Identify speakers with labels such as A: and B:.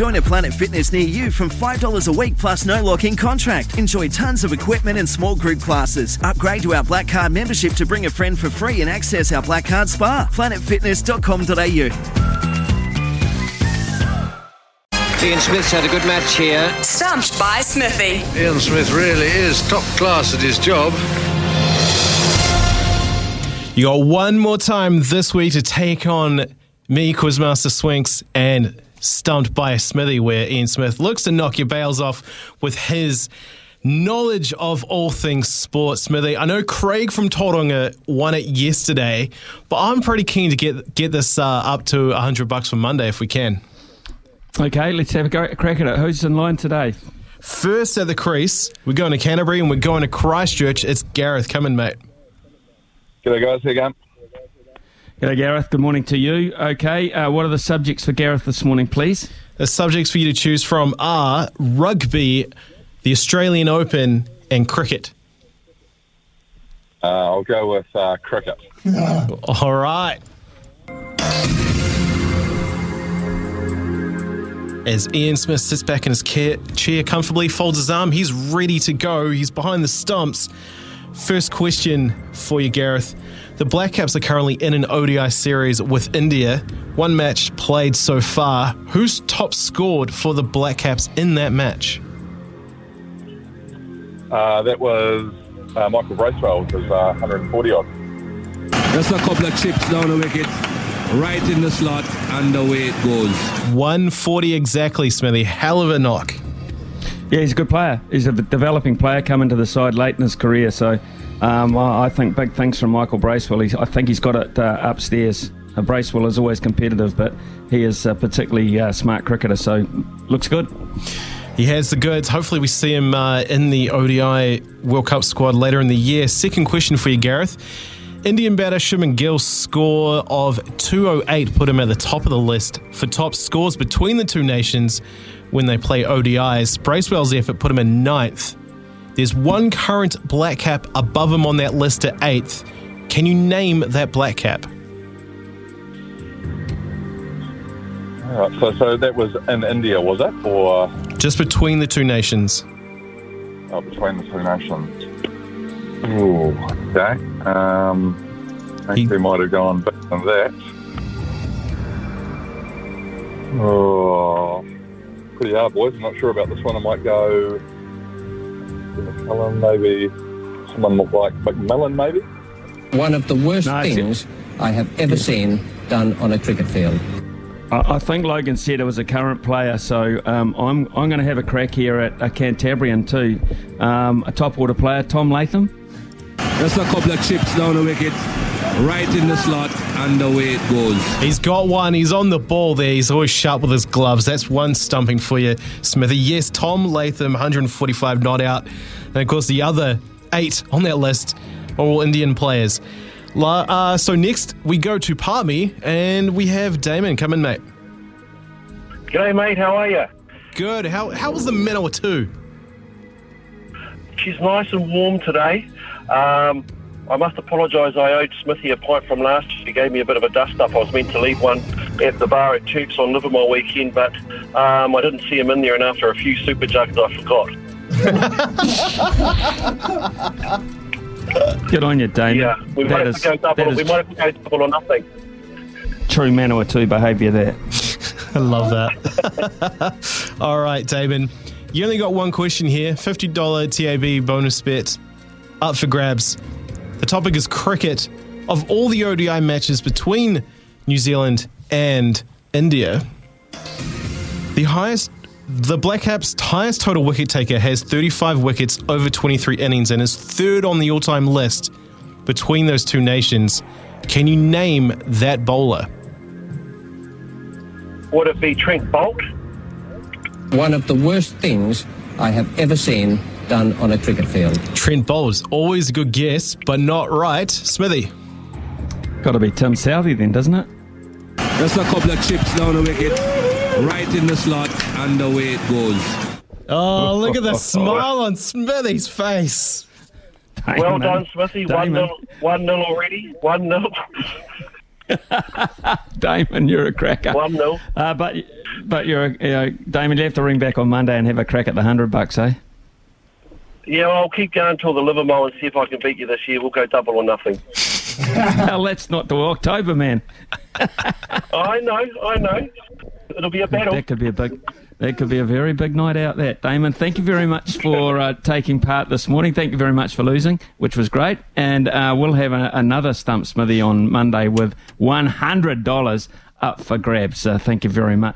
A: Join a Planet Fitness near you from $5 a week plus no lock in contract. Enjoy tons of equipment and small group classes. Upgrade to our Black Card membership to bring a friend for free and access our Black Card Spa. PlanetFitness.com.au.
B: Ian Smith's had a good match here.
C: Stumped by Smithy.
D: Ian Smith really is top class at his job.
E: You got one more time this week to take on me, Quizmaster Swinks, and Stumped by a Smithy, where Ian Smith looks to knock your bails off with his knowledge of all things sports, Smithy. I know Craig from Tauranga won it yesterday, but I'm pretty keen to get get this uh, up to 100 bucks for Monday if we can.
F: Okay, let's have a, go, crack at it. Who's in line today?
E: First at the crease, we're going to Canterbury and we're going to Christchurch. It's Gareth. Come in, mate.
G: G'day, guys. Here you go.
F: G'day, Gareth. Good morning to you. Okay, uh, what are the subjects for Gareth this morning, please?
E: The subjects for you to choose from are rugby, the Australian Open, and cricket.
G: Uh, I'll go with uh, cricket.
E: All right. As Ian Smith sits back in his chair, chair comfortably, folds his arm, he's ready to go. He's behind the stumps. First question for you, Gareth. The Black Caps are currently in an ODI series with India. One match played so far. Who's top scored for the Black Caps in that match?
G: Uh, that was uh, Michael Bracewell, which was uh, 140 odd.
H: Just a couple of chips down the wicket, right in the slot, and away it goes.
E: 140 exactly, Smithy. Hell of a knock.
F: Yeah, he's a good player. He's a developing player coming to the side late in his career. So um, I think big thanks from Michael Bracewell. He's, I think he's got it uh, upstairs. Uh, Bracewell is always competitive, but he is a particularly uh, smart cricketer, so looks good.
E: He has the goods. Hopefully, we see him uh, in the ODI World Cup squad later in the year. Second question for you, Gareth. Indian batter Shubman Gill's score of 208 put him at the top of the list for top scores between the two nations when they play ODIs. Bracewell's effort put him in ninth. There's one current black cap above him on that list at eighth. Can you name that black cap?
G: All right, so, so that was in India, was it? Or
E: Just between the two nations.
G: oh, between the two nations? Ooh, okay. Um, I think
E: He-
G: we might have gone better than that. Oh, pretty hard, boys. I'm not sure about this one. I might go McMillan, maybe someone look like McMillan, maybe.
B: One of the worst
F: No, it's-
B: things I have ever seen done on a cricket field.
F: I, I think Logan said it was a current player, so um, I'm I'm going to have a crack here at a Cantabrian too. Um, a top order player, Tom Latham.
H: Just a couple of chips down the wicket, right in the slot, and away it goes.
E: He's got one. He's on the ball there. He's always sharp with his gloves. That's one stumping for you, Smithy. Yes, Tom Latham, 145 not out. And of course, the other eight on that list are all Indian players. La- Uh, so next, we go to Palmy and we have Damon. Come in, mate.
I: G'day, mate. How are you?
E: Good. How, how was the Manawatu?
I: She's nice and warm today. Um, I must apologise. I owed Smithy a pint from last year. He gave me a bit of a dust up. I was meant to leave one at the bar at Tubes on Livermore weekend, but um, I didn't see him in there, and after a few super jugs, I forgot.
F: Good on you, Damon.
I: Yeah, we
F: That
I: might, have to go double, we might have to go double or nothing.
F: true Manawatu behaviour there.
E: I love that. All right, Damon. You only got one question here. $50 TAB bonus bet up for grabs. The topic is cricket. Of all the ODI matches between New Zealand and India, the highest the Black Caps' highest total wicket taker has 35 wickets over 23 innings and is third on the all-time list between those two nations. Can you name that bowler?
I: Would it be Trent Boult?
B: One of the worst things I have ever seen done on a cricket field.
E: Trent Boult, always a good guess, but not right. Smithy.
F: Got to be Tim Southee then, doesn't it?
H: Just a couple of chips down the wicket, right in the slot, and away it goes.
E: Oh, look at the smile on Smithy's face.
I: Well done, Smithy. One
F: Damon.
I: nil, one nil already. One nil.
F: Damon, you're a cracker.
I: 1 0.
F: Uh, but but you're you know, Damon. You have to ring back on Monday and have a crack at the hundred bucks, eh?
I: Yeah, well, I'll keep going till the Livermore and see if I can beat you this year. We'll go double or nothing.
F: well, that's not till October, man.
I: I know, I know. It'll be a battle.
F: That could be a big. That could be a very big night out. That Damon. Thank you very much for uh, taking part this morning. Thank you very much for losing, which was great. And uh, we'll have a, another stump smithy on Monday with one hundred dollars up for grabs. Uh, thank you very much.